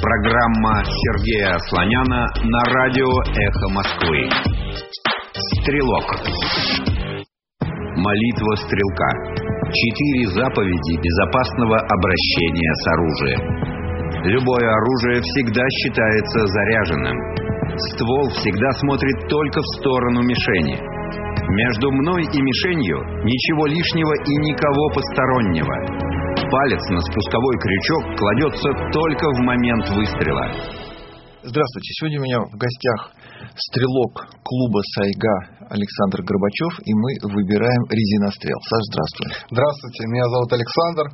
Программа Сергея Слоняна на радио «Эхо Москвы». Стрелок. Молитва стрелка. Четыре заповеди безопасного обращения с оружием. Любое оружие всегда считается заряженным. Ствол всегда смотрит только в сторону мишени. Между мной и мишенью ничего лишнего и никого постороннего. Палец на спусковой крючок кладется только в момент выстрела. Здравствуйте. Сегодня у меня в гостях стрелок клуба «Сайга» Александр Горбачев, и мы выбираем резинострел. Саш, здравствуй. Здравствуйте, меня зовут Александр.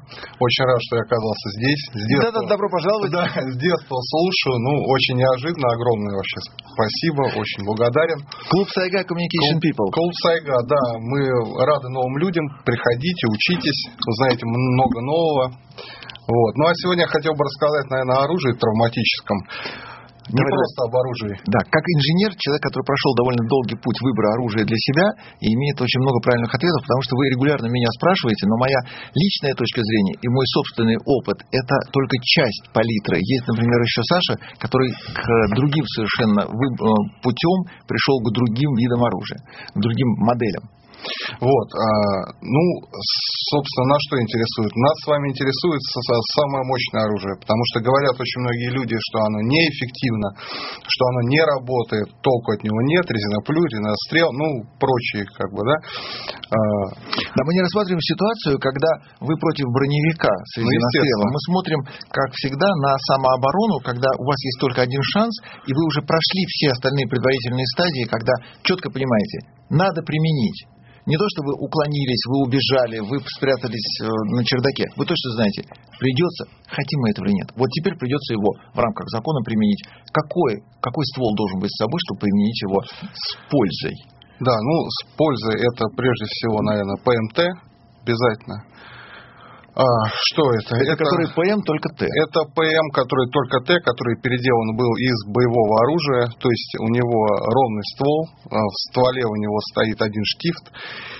Очень рад, что я оказался здесь. С детства, Да-да, добро пожаловать. Да, с детства слушаю. Ну, очень неожиданно, огромное вообще спасибо, очень благодарен. Клуб «Сайга» Communication People. Клуб «Сайга», да, мы рады новым людям. Приходите, учитесь, узнаете много нового. Вот. Ну, а сегодня я хотел бы рассказать, наверное, о оружии травматическом. Не Давай, просто об оружии. Да, как инженер, человек, который прошел довольно долгий путь выбора оружия для себя и имеет очень много правильных ответов, потому что вы регулярно меня спрашиваете, но моя личная точка зрения и мой собственный опыт – это только часть палитры. Есть, например, еще Саша, который к другим совершенно э, путем пришел к другим видам оружия, к другим моделям. Вот, а, ну, собственно, на что интересует? Нас с вами интересует самое мощное оружие, потому что говорят очень многие люди, что оно неэффективно, что оно не работает, толку от него нет, резиноплюй, резинострел, ну, прочие, как бы, да. А, Да, мы не рассматриваем ситуацию, когда вы против броневика с Ну, резинострелом. естественно. мы смотрим, как всегда, на самооборону, когда у вас есть только один шанс, и вы уже прошли все остальные предварительные стадии, когда четко понимаете, надо применить. Не то, что вы уклонились, вы убежали, вы спрятались э, на чердаке. Вы точно знаете, придется, хотим мы этого или нет. Вот теперь придется его в рамках закона применить. Какой, какой ствол должен быть с собой, чтобы применить его с пользой? да, ну, с пользой это прежде всего, наверное, ПМТ обязательно. А, что это? Это, который ПМ, только Т. Это ПМ, который только Т, который переделан был из боевого оружия, то есть у него ровный ствол, а в стволе у него стоит один штифт.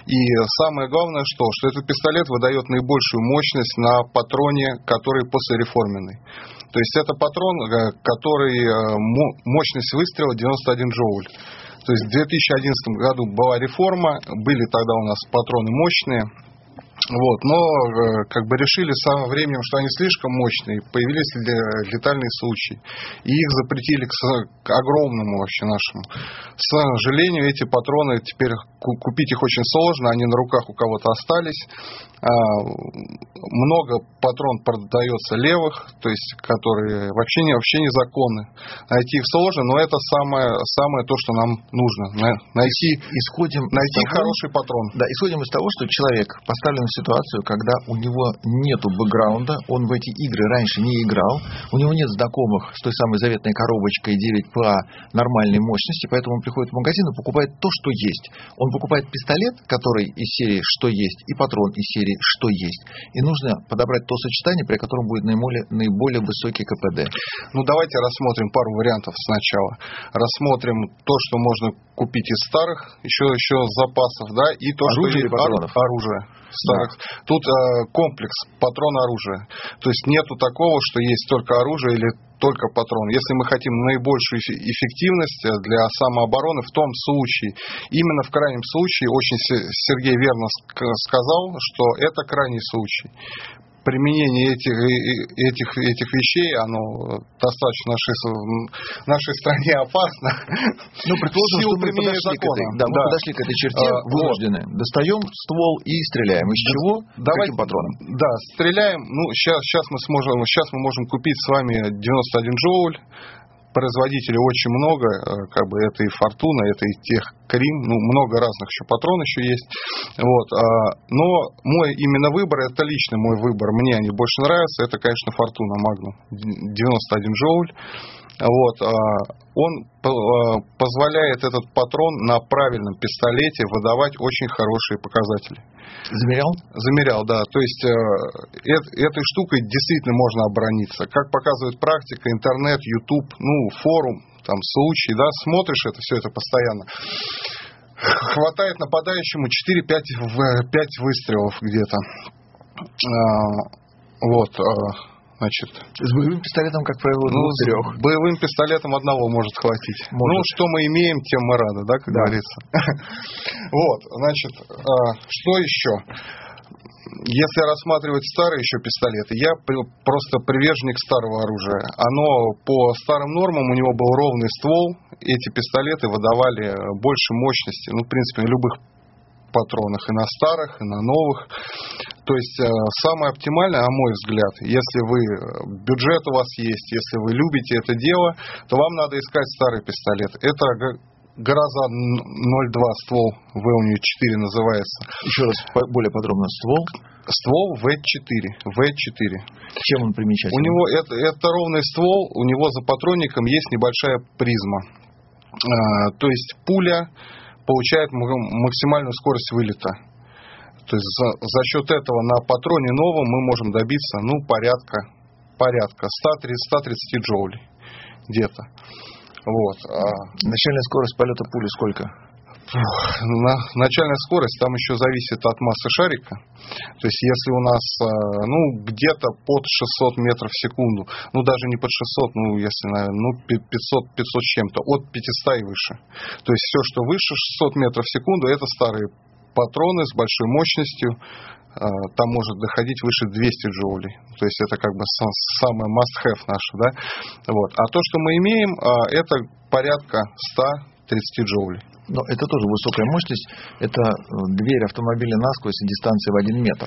И самое главное, что, что этот пистолет выдает наибольшую мощность на патроне, который послереформенный. То есть это патрон, э, который э, мо- мощность выстрела 91 джоуль. То есть в 2011 году была реформа, были тогда у нас патроны мощные, вот, но э, как бы решили с самым временем, что они слишком мощные, появились ле- летальные случаи. И их запретили к, к огромному вообще нашему. К сожалению, эти патроны теперь ку- купить их очень сложно, они на руках у кого-то остались. А, много патрон продается левых, то есть которые вообще, не, вообще незаконны. Найти их сложно, но это самое, самое то, что нам нужно. На- Найти, Исходим найти того- хороший патрон. Да, исходим из того, что человек поставлен в ситуацию, когда у него нету бэкграунда, он в эти игры раньше не играл, у него нет знакомых с той самой заветной коробочкой 9ПА нормальной мощности, поэтому он приходит в магазин и покупает то, что есть. Он покупает пистолет, который из серии «Что есть», и патрон из серии «Что есть». И нужно подобрать то сочетание, при котором будет наиболее, наиболее высокий КПД. Ну, давайте рассмотрим пару вариантов сначала. Рассмотрим то, что можно купить из старых, еще, еще запасов, да, и то, Оружие что есть оружие. Старых. Тут э, комплекс патрон оружия. То есть нету такого, что есть только оружие или только патрон. Если мы хотим наибольшую эффе- эффективность э, для самообороны, в том случае, именно в крайнем случае, очень Се- Сергей верно ск- сказал, что это крайний случай применение этих, э, этих, этих вещей, оно достаточно в нашей, нашей стране опасно. Ну, предположим, силу что мы подошли к этой, закона. да, мы Да. подошли к этой черте, А, вот. вынуждены. Достаем ствол и стреляем. Из чего? Давайте, Каким патроном? Да, стреляем. Ну, сейчас, сейчас мы сможем, сейчас мы можем купить с вами 91 джоуль. Производителей очень много, э, как бы это и Фортуна, это и тех Крим, ну, много разных еще патрон еще есть. Вот, а, но мой именно выбор, это личный мой выбор, мне они больше нравятся, это, конечно, Фортуна Магнум 91 джоуль. Вот, а, он а, позволяет этот патрон на правильном пистолете выдавать очень хорошие показатели. Замерял? Замерял, да. То есть э, эт- этой штукой действительно можно оборониться. Как показывает практика, интернет, YouTube, ну, форум, там случаи, да, смотришь это все это постоянно. Хватает нападающему 4-5 в- 5 выстрелов где-то. А, Вот. Значит, с боевым пистолетом, как правило, ну, двух-трех. боевым пистолетом одного может хватить. Может. Ну, что мы имеем, тем мы рады, да, как да. говорится. Вот, значит, а, что еще? Если рассматривать старые еще пистолеты, я просто приверженник старого оружия. Оно по старым нормам, у него был ровный ствол, эти пистолеты выдавали больше мощности, ну, в принципе, на любых патронах, и на старых, и на новых. То есть э, самое оптимальное, на мой взгляд, если вы э, бюджет у вас есть, если вы любите это дело, то вам надо искать старый пистолет. Это Гроза 02 ствол ВУНИ-4 называется. Еще раз более подробно. Ствол? Ствол В4. В4. Чем он примечателен? У него это, это ровный ствол, у него за патронником есть небольшая призма. А, то есть пуля получает максимальную скорость вылета. То есть за, за счет этого на патроне новом мы можем добиться ну, порядка, порядка 130, 130 джоулей где-то. Вот. А... Начальная скорость полета пули сколько? На, начальная скорость там еще зависит от массы шарика. То есть если у нас а, ну, где-то под 600 метров в секунду, ну даже не под 600, ну если, наверное, ну 500, 500 с чем-то, от 500 и выше. То есть все, что выше 600 метров в секунду, это старые патроны с большой мощностью, а, там может доходить выше 200 джоулей. То есть это как бы самое must-have наше. Да? Вот. А то, что мы имеем, а, это порядка 130 джоулей. Но это тоже высокая мощность. Это э, дверь автомобиля насквозь дистанция в один метр.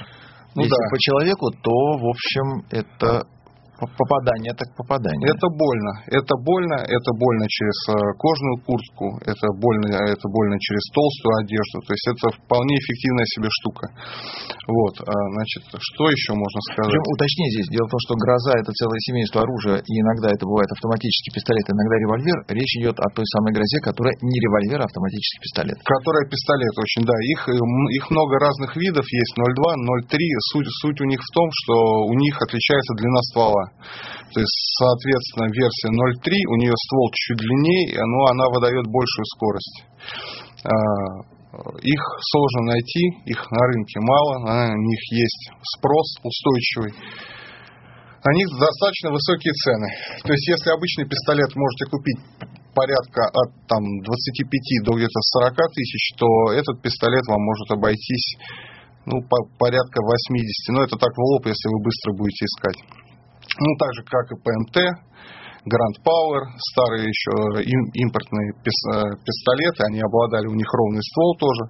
Ну, Если да. по человеку, то, в общем, это Попадание так попадание. Это больно. Это больно. Это больно через э, кожную куртку. Это больно, это больно через толстую одежду. То есть это вполне эффективная себе штука. Вот. А, значит, что еще можно сказать? Причем уточнить здесь. Дело в том, что гроза это целое семейство оружия, и иногда это бывает автоматический пистолет, иногда револьвер. Речь идет о той самой грозе, которая не револьвер, а автоматический пистолет. Которая пистолет, очень, да. Их, э, их много разных видов есть. 0,2, 0,3. Суть, суть у них в том, что у них отличается длина ствола. То есть, соответственно, версия 0.3, у нее ствол чуть длиннее, но она выдает большую скорость. А, их сложно найти, их на рынке мало, на них есть спрос устойчивый. На них достаточно высокие цены. То есть, если обычный пистолет можете купить порядка от там, 25 до где-то 40 тысяч, то этот пистолет вам может обойтись ну, по, порядка 80. Но это так в лоб, если вы быстро будете искать. Ну, так же, как и ПМТ, Grand Power, старые еще импортные э, пистолеты, они обладали, у них ровный ствол тоже.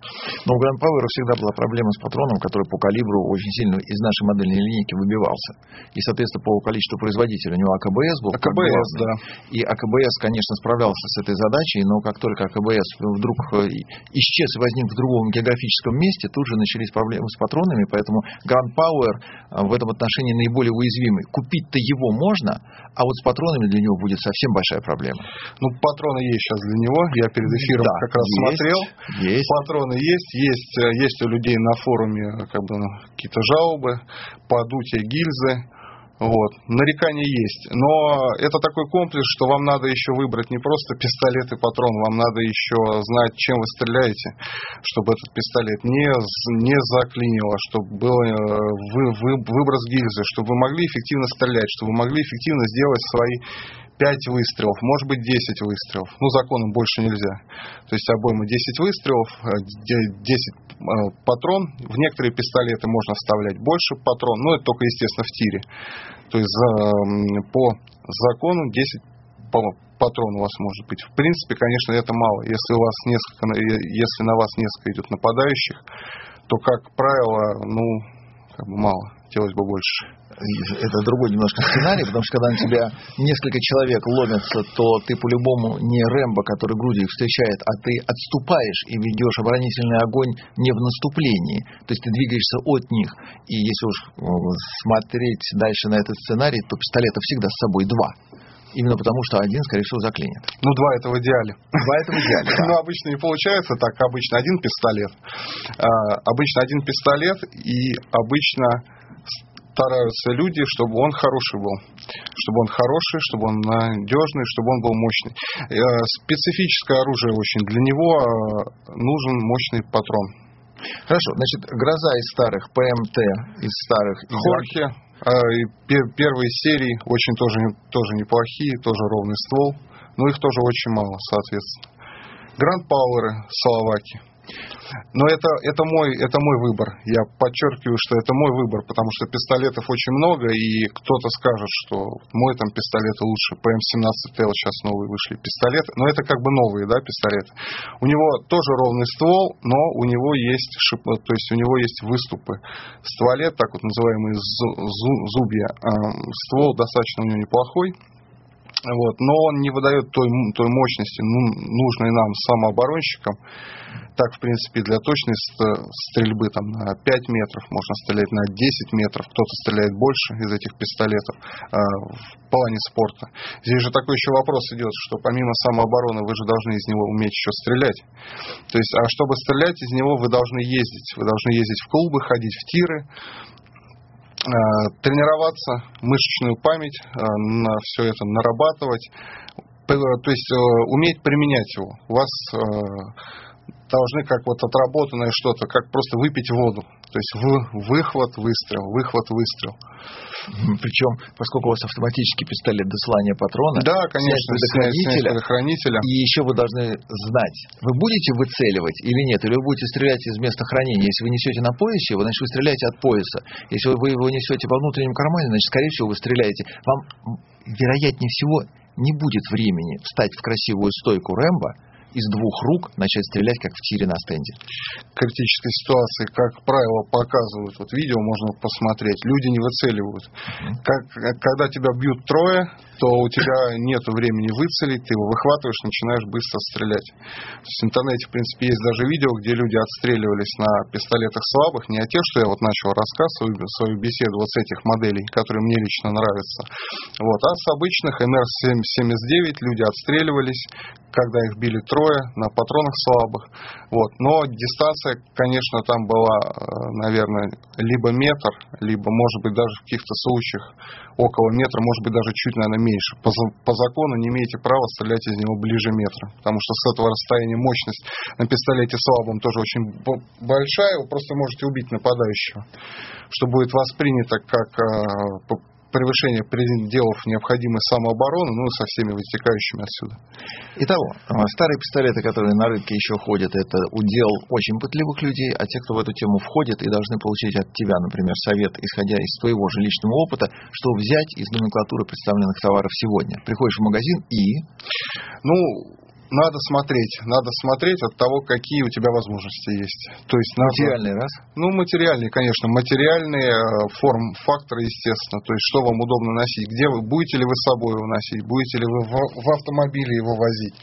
Но у Grand Power всегда была проблема с патроном, который по калибру очень сильно из нашей модельной линейки выбивался. И, соответственно, по количеству производителей у него АКБС был. АКБС, да. И АКБС, конечно, справлялся с этой задачей, но как только АКБС вдруг э, исчез и возник в другом географическом месте, тут же начались проблемы с патронами, поэтому Grand Power э, в этом отношении наиболее уязвимый. Купить-то его можно, а вот с патронами для него будет совсем большая проблема. Ну, патроны есть сейчас для него. Я перед эфиром да, как раз есть, смотрел. Есть. Патроны есть. Есть, э, есть у людей на форуме как бы, ну, какие-то жалобы, подутие гильзы. Вот. Нарекания есть. Но это такой комплекс, что вам надо еще выбрать не просто пистолет и патрон, вам надо еще знать, чем вы стреляете, чтобы этот пистолет не, не заклинило, чтобы был э, вы, вы, выброс гильзы, чтобы вы могли эффективно стрелять, чтобы вы могли эффективно сделать свои 5 выстрелов, может быть 10 выстрелов. Ну, законом больше нельзя. То есть обойма 10 выстрелов, 10 э, патрон. В некоторые пистолеты можно вставлять больше патрон, но это только, естественно, в тире. То есть по закону 10 патрон у вас может быть. В принципе, конечно, это мало. Если у вас несколько, если на вас несколько идет нападающих, то, как правило, ну, как бы мало. Хотелось бы больше это другой немножко сценарий, потому что когда на тебя несколько человек ломятся, то ты по-любому не Рэмбо, который грудью их встречает, а ты отступаешь и ведешь оборонительный огонь не в наступлении. То есть ты двигаешься от них. И если уж смотреть дальше на этот сценарий, то пистолета всегда с собой два. Именно потому, что один, скорее всего, заклинит. Ну, два это в идеале. Два это в идеале. Ну, обычно не получается так. Обычно один пистолет. А, обычно один пистолет и обычно стараются люди, чтобы он хороший был. Чтобы он хороший, чтобы он надежный, чтобы он был мощный. Э, специфическое оружие очень. Для него э, нужен мощный патрон. Хорошо, значит, гроза из старых, ПМТ из старых. Хорхе. И первые серии очень тоже, тоже неплохие, тоже ровный ствол, но их тоже очень мало, соответственно. Гранд Пауэры Словакии. Но это, это, мой, это мой выбор. Я подчеркиваю, что это мой выбор, потому что пистолетов очень много, и кто-то скажет, что мой там пистолет лучше. ПМ-17Т, сейчас новые вышли пистолеты. Но это как бы новые, да, пистолеты. У него тоже ровный ствол, но у него есть шип, то есть у него есть выступы в стволе, так вот называемые зубья. А, ствол достаточно у него неплохой. Вот, но он не выдает той, той мощности, ну, нужной нам самооборонщикам. Так, в принципе, для точной стрельбы там, на 5 метров можно стрелять на 10 метров, кто-то стреляет больше из этих пистолетов э, в плане спорта. Здесь же такой еще вопрос идет, что помимо самообороны вы же должны из него уметь еще стрелять. То есть, а чтобы стрелять из него, вы должны ездить. Вы должны ездить в клубы, ходить в тиры, Э, тренироваться, мышечную память э, на все это нарабатывать, то есть э, уметь применять его. У вас должны как вот отработанное что-то, как просто выпить воду. То есть выхват, выстрел, выхват, выстрел. Причем, поскольку у вас автоматический пистолет дослания патрона, да, конечно, снять предохранителя, и еще вы должны знать, вы будете выцеливать или нет, или вы будете стрелять из места хранения. Если вы несете на поясе, вы, значит, вы стреляете от пояса. Если вы его несете во внутреннем кармане, значит, скорее всего, вы стреляете. Вам, вероятнее всего, не будет времени встать в красивую стойку Рэмбо, из двух рук начать стрелять, как в тире на стенде. Критической ситуации, как правило, показывают, вот видео можно посмотреть, люди не выцеливают. Как, когда тебя бьют трое, то у тебя нет времени выцелить, ты его выхватываешь, начинаешь быстро стрелять. В интернете, в принципе, есть даже видео, где люди отстреливались на пистолетах слабых, не о тех, что я вот начал рассказ, свою, свою беседу вот с этих моделей, которые мне лично нравятся, вот, а с обычных МР-79 люди отстреливались, когда их били трое на патронах слабых. Вот. Но дистанция, конечно, там была, э, наверное, либо метр, либо, может быть, даже в каких-то случаях около метра, может быть, даже чуть, наверное, меньше. По, по закону не имеете права стрелять из него ближе метра, потому что с этого расстояния мощность на пистолете слабом тоже очень большая, вы просто можете убить нападающего, что будет воспринято как э, превышение пределов необходимой самообороны, ну со всеми вытекающими отсюда. Итого, а, старые пистолеты, которые на рынке еще ходят, это удел очень пытливых людей, а те, кто в эту тему входит и должны получить от тебя, например, совет, исходя из твоего же личного опыта, что взять из номенклатуры представленных товаров сегодня. Приходишь в магазин и... Ну, надо смотреть, надо смотреть от того, какие у тебя возможности есть. То есть надо, материальные раз? Ну, материальные, конечно, материальные э, форм факторы, естественно. То есть что вам удобно носить, где вы будете ли вы с собой его носить, будете ли вы в, в автомобиле его возить.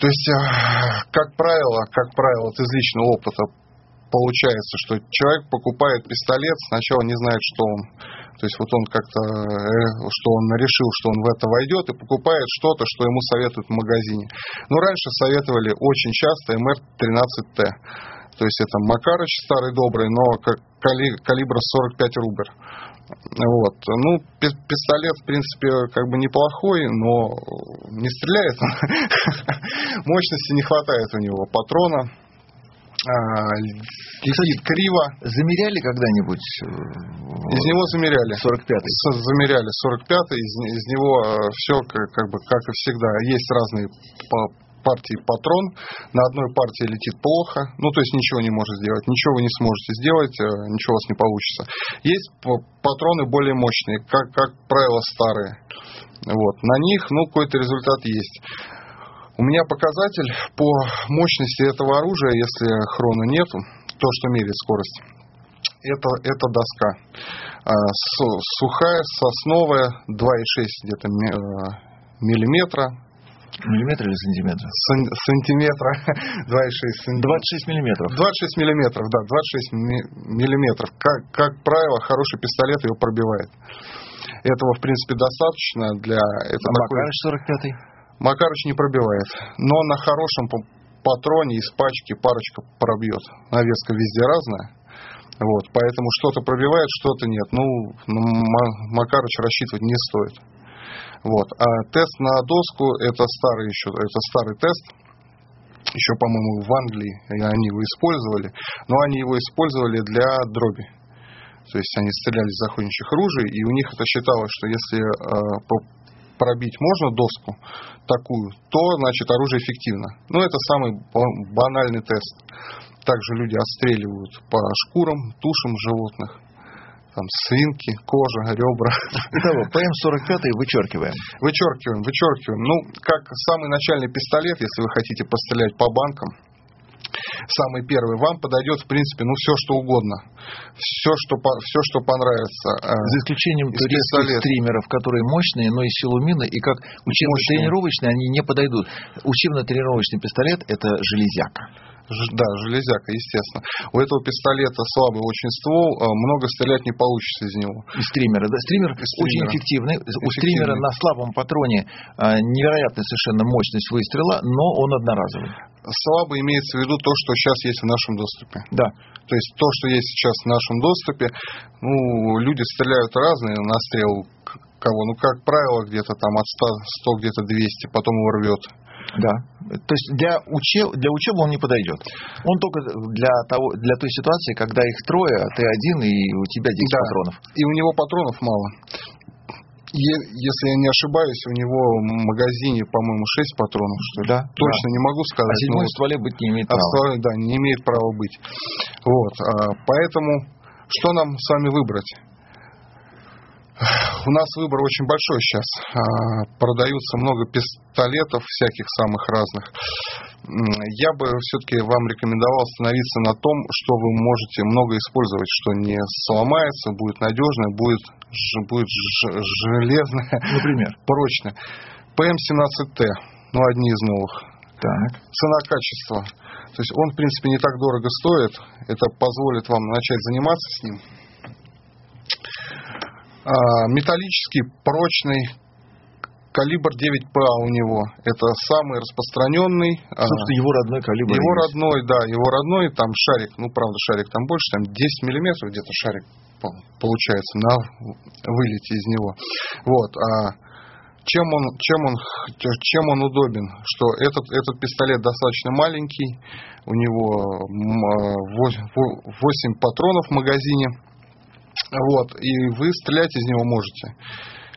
То есть, э, как правило, как правило, от из личного опыта получается, что человек покупает пистолет, сначала не знает, что он то есть вот он как-то, э, что он решил, что он в это войдет и покупает что-то, что ему советуют в магазине. Но раньше советовали очень часто МР-13Т. То есть это Макарыч старый добрый, но калибр 45 рубль. Вот. Ну, пистолет, в принципе, как бы неплохой, но не стреляет. Мощности не хватает у него патрона летит криво. Замеряли когда-нибудь? Э, из него замеряли. 45-й. Замеряли 45-й. Из, из него э, все как, как бы как и всегда. Есть разные партии патрон. На одной партии летит плохо, ну то есть ничего не может сделать, ничего вы не сможете сделать, э, ничего у вас не получится. Есть патроны более мощные, как, как правило старые. Вот. На них ну, какой-то результат есть. У меня показатель по мощности этого оружия, если хрона нету, то, что меряет скорость, это, это доска. А, сухая, сосновая, 2,6 где-то э, миллиметра. Миллиметра или сантиметра? сантиметра. 2,6 сантиметров. 26 миллиметров. 26 миллиметров, да, 26 миллиметров. Как, как правило, хороший пистолет его пробивает. Этого, в принципе, достаточно для... Это а такой... Макарыч 45 Макарыч не пробивает. Но на хорошем патроне из пачки парочка пробьет. Навеска везде разная. Вот, поэтому что-то пробивает, что-то нет. Ну, Макарыч рассчитывать не стоит. Вот. А тест на доску это старый еще, это старый тест. Еще, по-моему, в Англии они его использовали, но они его использовали для дроби. То есть они стреляли из охотничьих ружей, и у них это считалось, что если пробить можно доску такую, то, значит, оружие эффективно. Ну, это самый банальный тест. Также люди отстреливают по шкурам, тушам животных. Там свинки, кожа, ребра. Итого, ПМ-45 вычеркиваем. Вычеркиваем, вычеркиваем. Ну, как самый начальный пистолет, если вы хотите пострелять по банкам, самый первый, вам подойдет, в принципе, ну, все, что угодно. Все, что, все, что понравится. Э, За исключением турецких стримеров, которые мощные, но и силумины, и как учебно-тренировочные, они не подойдут. Учебно-тренировочный пистолет – это железяка. Да, железяка, естественно. У этого пистолета слабый очень ствол, э, много стрелять не получится из него. Из стримера, да? Стример, стримера. очень эффективный. эффективный. У стримера на слабом патроне э, невероятная совершенно мощность выстрела, но он одноразовый слабо имеется в виду то, что сейчас есть в нашем доступе. Да. То есть то, что есть сейчас в нашем доступе, ну, люди стреляют разные на стрел кого. Ну, как правило, где-то там от 100, 100 где-то 200, потом его рвет. Да. То есть для, учеб, для учебы он не подойдет. Он только для, того, для той ситуации, когда их трое, а ты один, и у тебя 10 да. патронов. И у него патронов мало если я не ошибаюсь, у него в магазине, по-моему, 6 патронов, что ли. Да. Точно да. не могу сказать. А седьмой в стволе быть не имеет а права. Стволе, да, не имеет права быть. Вот. А, поэтому что нам с вами выбрать? У нас выбор очень большой сейчас. А, продаются много пистолетов всяких самых разных. Я бы все-таки вам рекомендовал остановиться на том, что вы можете много использовать, что не сломается, будет надежное, будет, будет железное, например, прочное. ПМ-17Т, ну, одни из новых. Так. Цена-качество. То есть он, в принципе, не так дорого стоит. Это позволит вам начать заниматься с ним металлический, прочный, калибр 9ПА у него. Это самый распространенный. А, Собственно, его родной калибр. Его есть. родной, да, его родной, там шарик, ну, правда, шарик там больше, там 10 миллиметров где-то шарик получается на вылете из него. Вот. А чем он, чем он, чем он удобен? Что этот, этот пистолет достаточно маленький, у него 8 а, патронов в магазине, вот, и вы стрелять из него можете.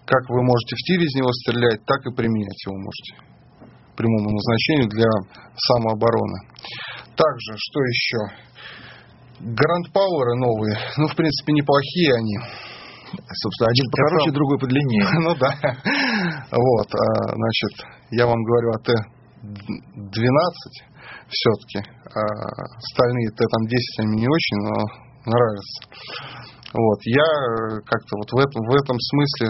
Как вы можете в тире из него стрелять, так и применять его можете. Прямому назначению для самообороны. Также, что еще? Гранд Пауэры новые, ну, в принципе, неплохие они. Собственно, один покороче, другой подлиннее. ну да. Вот, а, значит, я вам говорю о Т-12 все-таки. Стальные Т-10 они не очень, но нравятся. Вот, я э, как-то вот в этом, в этом смысле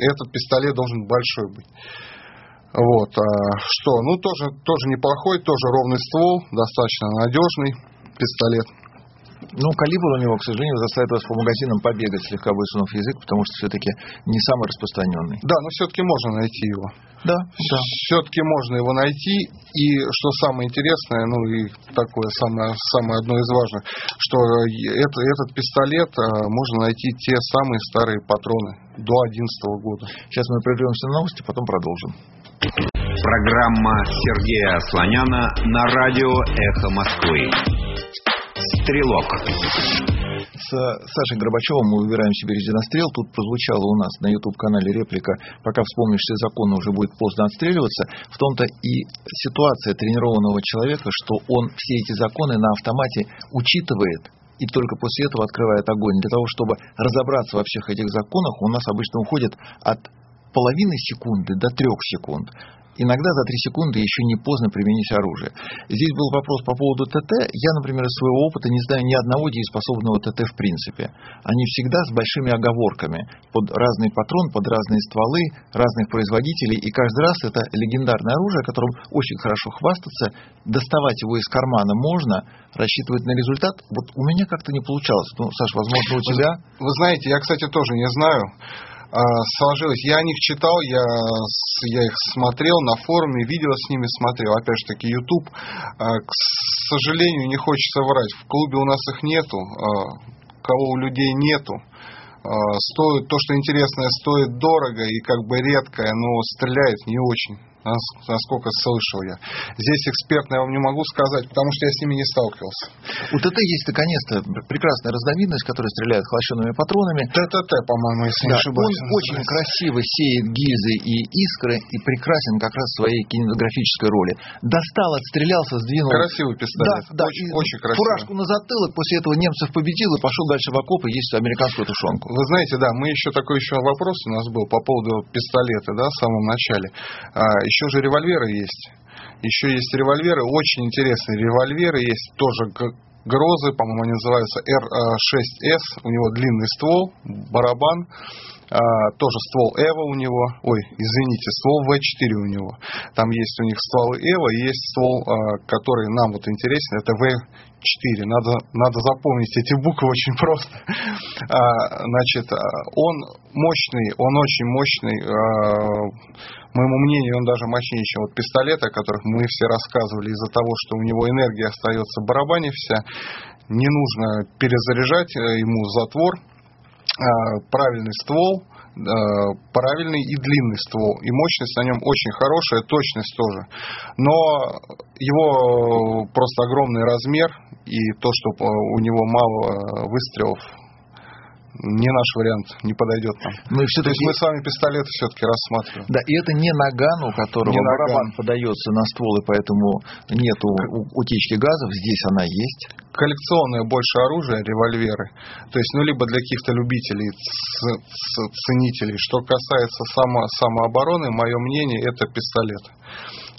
этот пистолет должен большой быть. Вот, а что, ну тоже, тоже неплохой, тоже ровный ствол, достаточно надежный пистолет. Ну, калибр у него, к сожалению, заставит вас по магазинам побегать, слегка высунув язык, потому что все-таки не самый распространенный. Да, но все-таки можно найти его. Да, да. Все-таки можно его найти. И что самое интересное, ну и такое самое, самое одно из важных, что это, этот пистолет а, можно найти те самые старые патроны до 2011 года. Сейчас мы прервемся на новости, потом продолжим. Программа Сергея Слоняна на радио «Эхо Москвы». Стрелок. С Сашей Горбачевым мы выбираем себе резинострел. Тут прозвучало у нас на YouTube-канале реплика «Пока вспомнишь все законы, уже будет поздно отстреливаться». В том-то и ситуация тренированного человека, что он все эти законы на автомате учитывает и только после этого открывает огонь. Для того, чтобы разобраться во всех этих законах, у нас обычно уходит от половины секунды до трех секунд. Иногда за 3 секунды еще не поздно применить оружие. Здесь был вопрос по поводу ТТ. Я, например, из своего опыта не знаю ни одного дееспособного ТТ в принципе. Они всегда с большими оговорками. Под разный патрон, под разные стволы, разных производителей. И каждый раз это легендарное оружие, которым очень хорошо хвастаться. Доставать его из кармана можно, рассчитывать на результат. Вот у меня как-то не получалось. Ну, Саш, возможно, у тебя... Вы знаете, я, кстати, тоже не знаю. А, сложилось. Я о них читал, я, я их смотрел на форуме, видео с ними смотрел. Опять же таки, YouTube. А, к сожалению, не хочется врать. В клубе у нас их нету. А, кого у людей нету. Стоит, то, что интересное, стоит дорого и как бы редкое, но стреляет не очень. Насколько слышал я. Здесь экспертно я вам не могу сказать, потому что я с ними не сталкивался. У ТТ есть наконец-то прекрасная разновидность, которая стреляет холощенными патронами. ТТТ, по-моему, если да, не ошибаюсь. Он очень красиво сеет гильзы и искры и прекрасен как раз в своей кинематографической роли. Достал, отстрелялся, сдвинул. Красивый пистолет. Да, да. Очень, очень красивый. Фуражку на затылок, после этого немцев победил и пошел дальше в окоп и есть американскую тушенку. Вы знаете, да, мы еще такой еще вопрос у нас был по поводу пистолета, да, в самом начале. А, еще же револьверы есть. Еще есть револьверы, очень интересные револьверы. Есть, тоже Грозы, по-моему, они называются R6S, у него длинный ствол, барабан, а, тоже ствол Эва у него, ой, извините, ствол В4 у него. Там есть у них стволы Эва, есть ствол, а, который нам вот интересен, это В4. Надо, надо запомнить эти буквы очень просто. А, значит, он мощный, он очень мощный. Моему мнению, он даже мощнее, чем вот пистолет, о которых мы все рассказывали, из-за того, что у него энергия остается в барабане вся. Не нужно перезаряжать э, ему затвор, правильный ствол, правильный и длинный ствол. И мощность на нем очень хорошая, точность тоже. Но его просто огромный размер и то, что у него мало выстрелов не наш вариант, не подойдет нам. Ну, и все-таки... То есть мы с вами пистолеты все-таки рассматриваем. Да, и это не наган, у которого не барабан наган. подается на ствол, и поэтому нет утечки газов, здесь она есть. Коллекционное больше оружие, револьверы. То есть, ну, либо для каких-то любителей, ценителей. Что касается само, самообороны, мое мнение, это пистолет.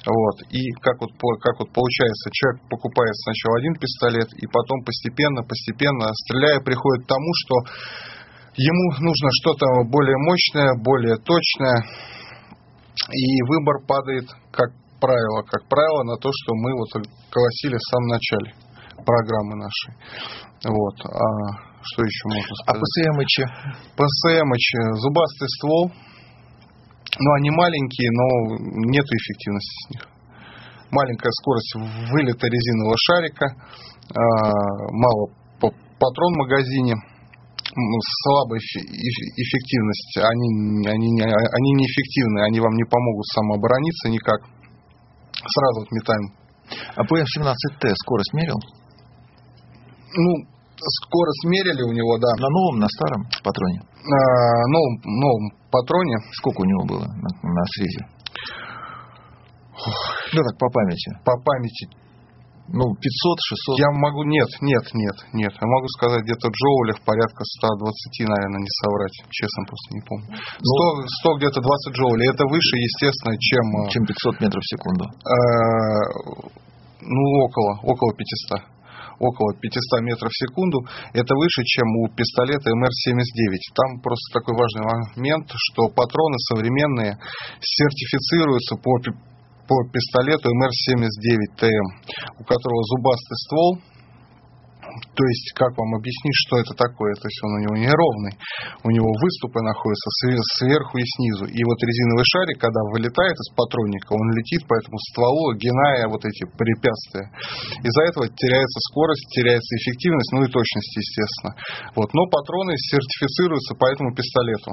Вот. И как вот, как вот получается, человек покупает сначала один пистолет, и потом постепенно, постепенно, стреляя, приходит к тому, что ему нужно что-то более мощное, более точное, и выбор падает, как правило, как правило, на то, что мы вот голосили в самом начале программы нашей. Вот. А что еще можно сказать? А ПСМычи? ПСМычи, зубастый ствол, ну, они маленькие, но нет эффективности с них. Маленькая скорость вылета резинового шарика, а, мало патрон в магазине, слабая эффективность, они, они, они неэффективны, они вам не помогут самооборониться никак. Сразу отметаем. А ПМ-17Т скорость мерил? Ну, скорость мерили у него, да. На новом, на старом патроне? На новом, новом патроне. Сколько у него было на, на срезе? Ну так, по памяти. По памяти. Ну, 500, 600? Я могу, нет, нет, нет, нет. Я могу сказать, где-то в джоулях порядка 120, наверное, не соврать. Честно, просто не помню. 100, ну, 100 где-то 20 джоулей. Это выше, естественно, чем... Э, чем 500 метров в секунду. Э, ну, около, около 500 около 500 метров в секунду, это выше, чем у пистолета МР-79. Там просто такой важный момент, что патроны современные сертифицируются по, по пистолету МР-79ТМ, у которого зубастый ствол, то есть, как вам объяснить, что это такое? То есть, он у него неровный, у него выступы находятся сверху и снизу. И вот резиновый шарик, когда вылетает из патронника, он летит по этому стволу, гиная вот эти препятствия. Из-за этого теряется скорость, теряется эффективность, ну и точность, естественно. Вот. Но патроны сертифицируются по этому пистолету.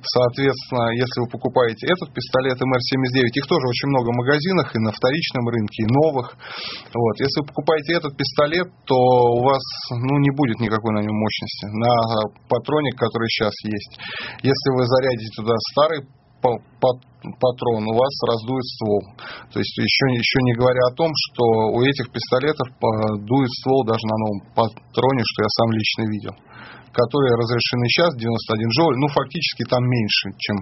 Соответственно, если вы покупаете этот пистолет МР-79, их тоже очень много в магазинах и на вторичном рынке, и новых. Вот. Если вы покупаете этот пистолет, то у вас ну, не будет никакой на нем мощности. На патроне, который сейчас есть. Если вы зарядите туда старый патрон, у вас раздует ствол. То есть еще, еще не говоря о том, что у этих пистолетов дует ствол даже на новом патроне, что я сам лично видел. Которые разрешены сейчас, 91 джоуль, ну фактически там меньше, чем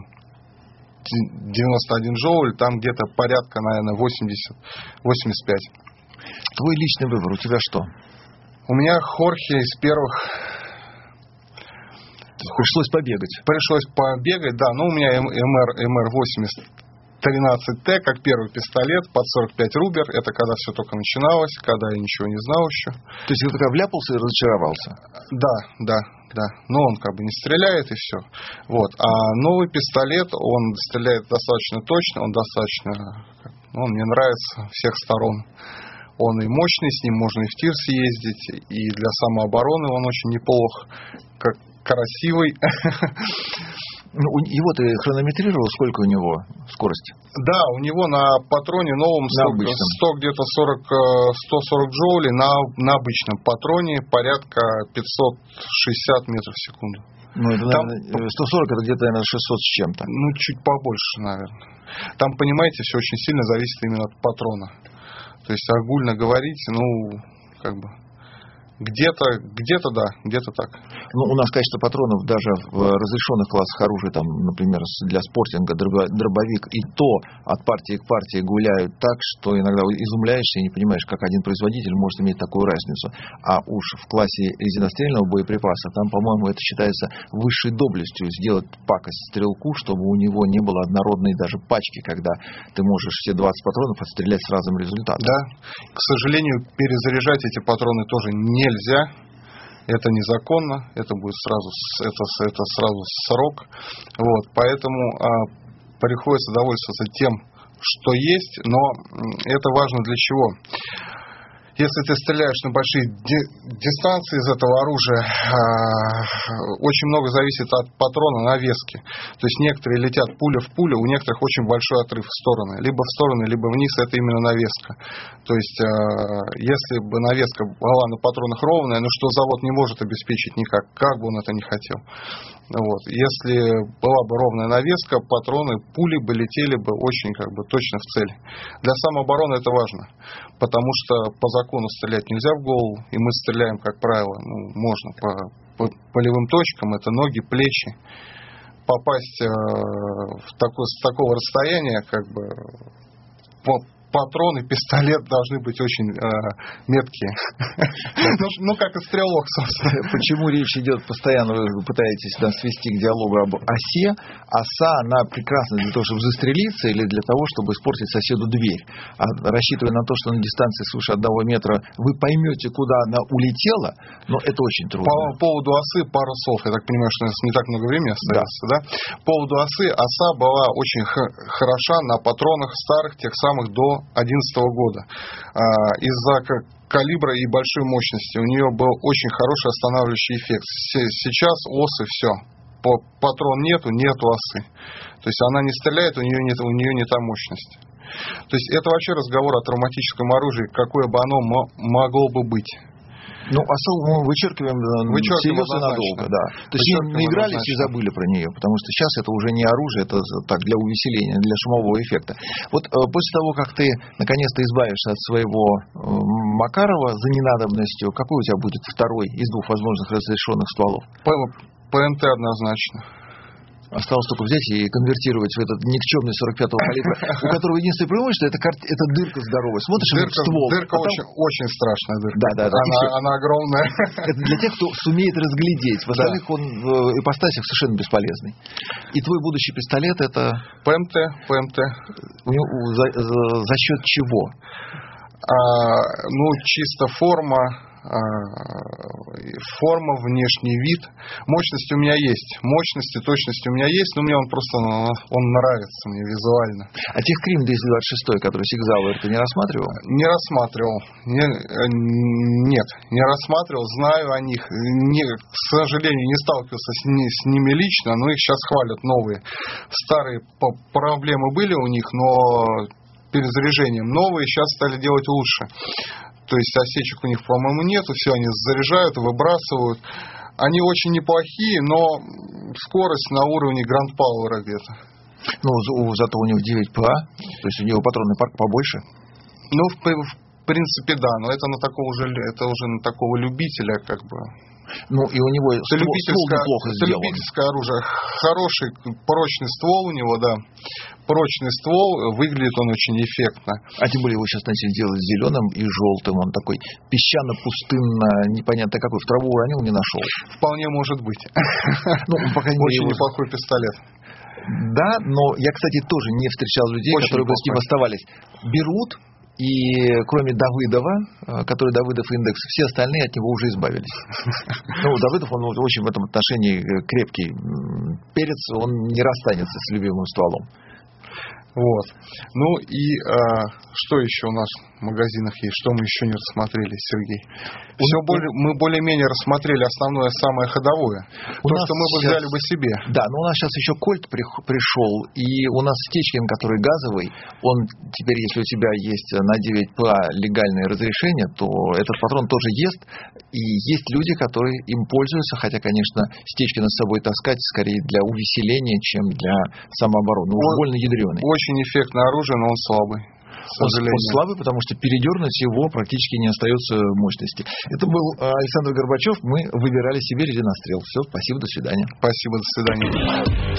91 джоуль, там где-то порядка, наверное, 80, 85. Твой личный выбор, у тебя что? У меня Хорхе из первых... Пришлось побегать. Пришлось побегать, да. Ну, у меня МР, МР-80 13Т, как первый пистолет, под 45 рубер. Это когда все только начиналось, когда я ничего не знал еще. То есть, ты когда вляпался и разочаровался? Да, да, да. Но он как бы не стреляет и все. Вот. А новый пистолет, он стреляет достаточно точно, он достаточно... Ну, он мне нравится всех сторон. Он и мощный, с ним можно и в тир съездить, и для самообороны он очень неплох, как красивый. Ну, его ты хронометрировал, сколько у него скорость? Да, у него на патроне новом на 100, 100 где-то 40, 140 джоулей, на, на обычном патроне порядка 560 метров в секунду. Ну, это, Там, наверное, 140 это где-то, наверное, 600 с чем-то. Ну, чуть побольше, наверное. Там, понимаете, все очень сильно зависит именно от патрона. То есть огульно говорить, ну, как бы, где-то, где-то да, где-то так. Ну, у нас качество патронов даже в разрешенных классах оружия, там, например, для спортинга дробовик, и то от партии к партии гуляют так, что иногда изумляешься и не понимаешь, как один производитель может иметь такую разницу. А уж в классе резинострельного боеприпаса, там, по-моему, это считается высшей доблестью сделать пакость стрелку, чтобы у него не было однородной даже пачки, когда ты можешь все 20 патронов отстрелять с разным результатом. Да. К сожалению, перезаряжать эти патроны тоже не нельзя, это незаконно, это будет сразу, это, это сразу срок. Вот, поэтому а, приходится довольствоваться тем, что есть, но это важно для чего? Если ты стреляешь на большие дистанции из этого оружия, а, очень много зависит от патрона навески. То есть некоторые летят пуля в пулю, у некоторых очень большой отрыв в стороны. Либо в стороны, либо вниз, это именно навеска. То есть а, если бы навеска была на патронах ровная, ну что завод не может обеспечить никак, как бы он это не хотел. Вот. Если была бы ровная навеска, патроны, пули бы летели бы очень как бы точно в цель. Для самообороны это важно, потому что по закону стрелять нельзя в голову, и мы стреляем, как правило, ну, можно по, по полевым точкам, это ноги, плечи. Попасть э, в такое, с такого расстояния, как бы патроны, пистолет должны быть очень э, меткие. ну, ну, как и стрелок, собственно. Почему речь идет постоянно, вы пытаетесь свести к диалогу об осе. Оса, она прекрасна для того, чтобы застрелиться или для того, чтобы испортить соседу дверь. А рассчитывая на то, что на дистанции свыше одного метра вы поймете, куда она улетела, но это очень трудно. По поводу осы пару слов. Я так понимаю, что у нас не так много времени остается. Да. Да? По поводу осы, оса была очень хороша на патронах старых, тех самых до 2011 года. А, из-за калибра и большой мощности у нее был очень хороший останавливающий эффект. Сейчас осы все. Патрон нету, нету осы. То есть она не стреляет, у нее нет, у нее не та мощность. То есть это вообще разговор о травматическом оружии, какое бы оно могло бы быть. Ну, осел мы вычеркиваем, э, вычеркиваем всерьез и надолго, да. То есть наигрались и забыли про нее, потому что сейчас это уже не оружие, это так для увеселения, для шумового эффекта. Вот э, после того, как ты наконец-то избавишься от своего э, Макарова за ненадобностью, какой у тебя будет второй из двух возможных разрешенных стволов? ПМТ однозначно. Осталось только взять и конвертировать в этот никчемный 45-го калибра, у которого единственное преимущество это, это дырка здоровая. Смотришь дырка, ствол. Дырка потом... очень, очень страшная дырка. Да, да, да. Она, она огромная. Это для тех, кто сумеет разглядеть. В остальных да. он в ипостасях совершенно бесполезный. И твой будущий пистолет это... ПМТ, ПМТ. У него, за, за, за счет чего? А, ну, чисто форма, а, форма, внешний вид. Мощность у меня есть. Мощность и точность у меня есть, но мне он просто он нравится мне визуально. А Техкрим 226, который Сигзауэр, ты не рассматривал? Не рассматривал. Не, э, нет, не рассматривал. Знаю о них. Не, к сожалению, не сталкивался с, не, с ними лично, но их сейчас хвалят новые. Старые проблемы были у них, но перезаряжением. Новые сейчас стали делать лучше. То есть осечек у них, по-моему, нету, все они заряжают, выбрасывают. Они очень неплохие, но скорость на уровне Grand Power где-то. Ну, зато у них 9 ПА, то есть у него патронный парк побольше. Ну, в, в принципе, да, но это на такого уже, это уже на такого любителя, как бы. Ну, и у него ствол, ствол неплохо сделан. любительское оружие. Хороший, прочный ствол у него, да. Прочный ствол, выглядит он очень эффектно. А тем более его сейчас начали делать зеленым и желтым. Он такой песчано-пустынно, непонятно какой. В траву уронил, не нашел. Вполне может быть. Ну, по крайней мере, Очень неплохой пистолет. Да, но я, кстати, тоже не встречал людей, Очень которые бы с ним оставались. Берут, и кроме Давыдова, э, который Давыдов индекс, все остальные от него уже избавились. Ну, Давыдов, он очень в этом отношении э, крепкий перец, он не расстанется с любимым стволом. Вот. Ну и а, что еще у нас в магазинах есть? Что мы еще не рассмотрели, Сергей? Все более, мы более-менее рассмотрели основное, самое ходовое. У То, что мы бы сейчас- взяли бы себе. Да, но у нас сейчас еще Кольт пришел, и у нас Стечкин, который газовый, он теперь, если у тебя есть на 9ПА легальное разрешение, то этот патрон тоже ест, и есть люди, которые им пользуются, хотя, конечно, Стечкина с собой таскать скорее для увеселения, чем для самообороны. Уж Ой, больно ядреный. Очень эффектное оружие, но он слабый. Он, слабый, потому что передернуть его практически не остается мощности. Это был э, Александр Горбачев. Мы выбирали себе ледянострел. Все, спасибо, до свидания. Спасибо, до свидания.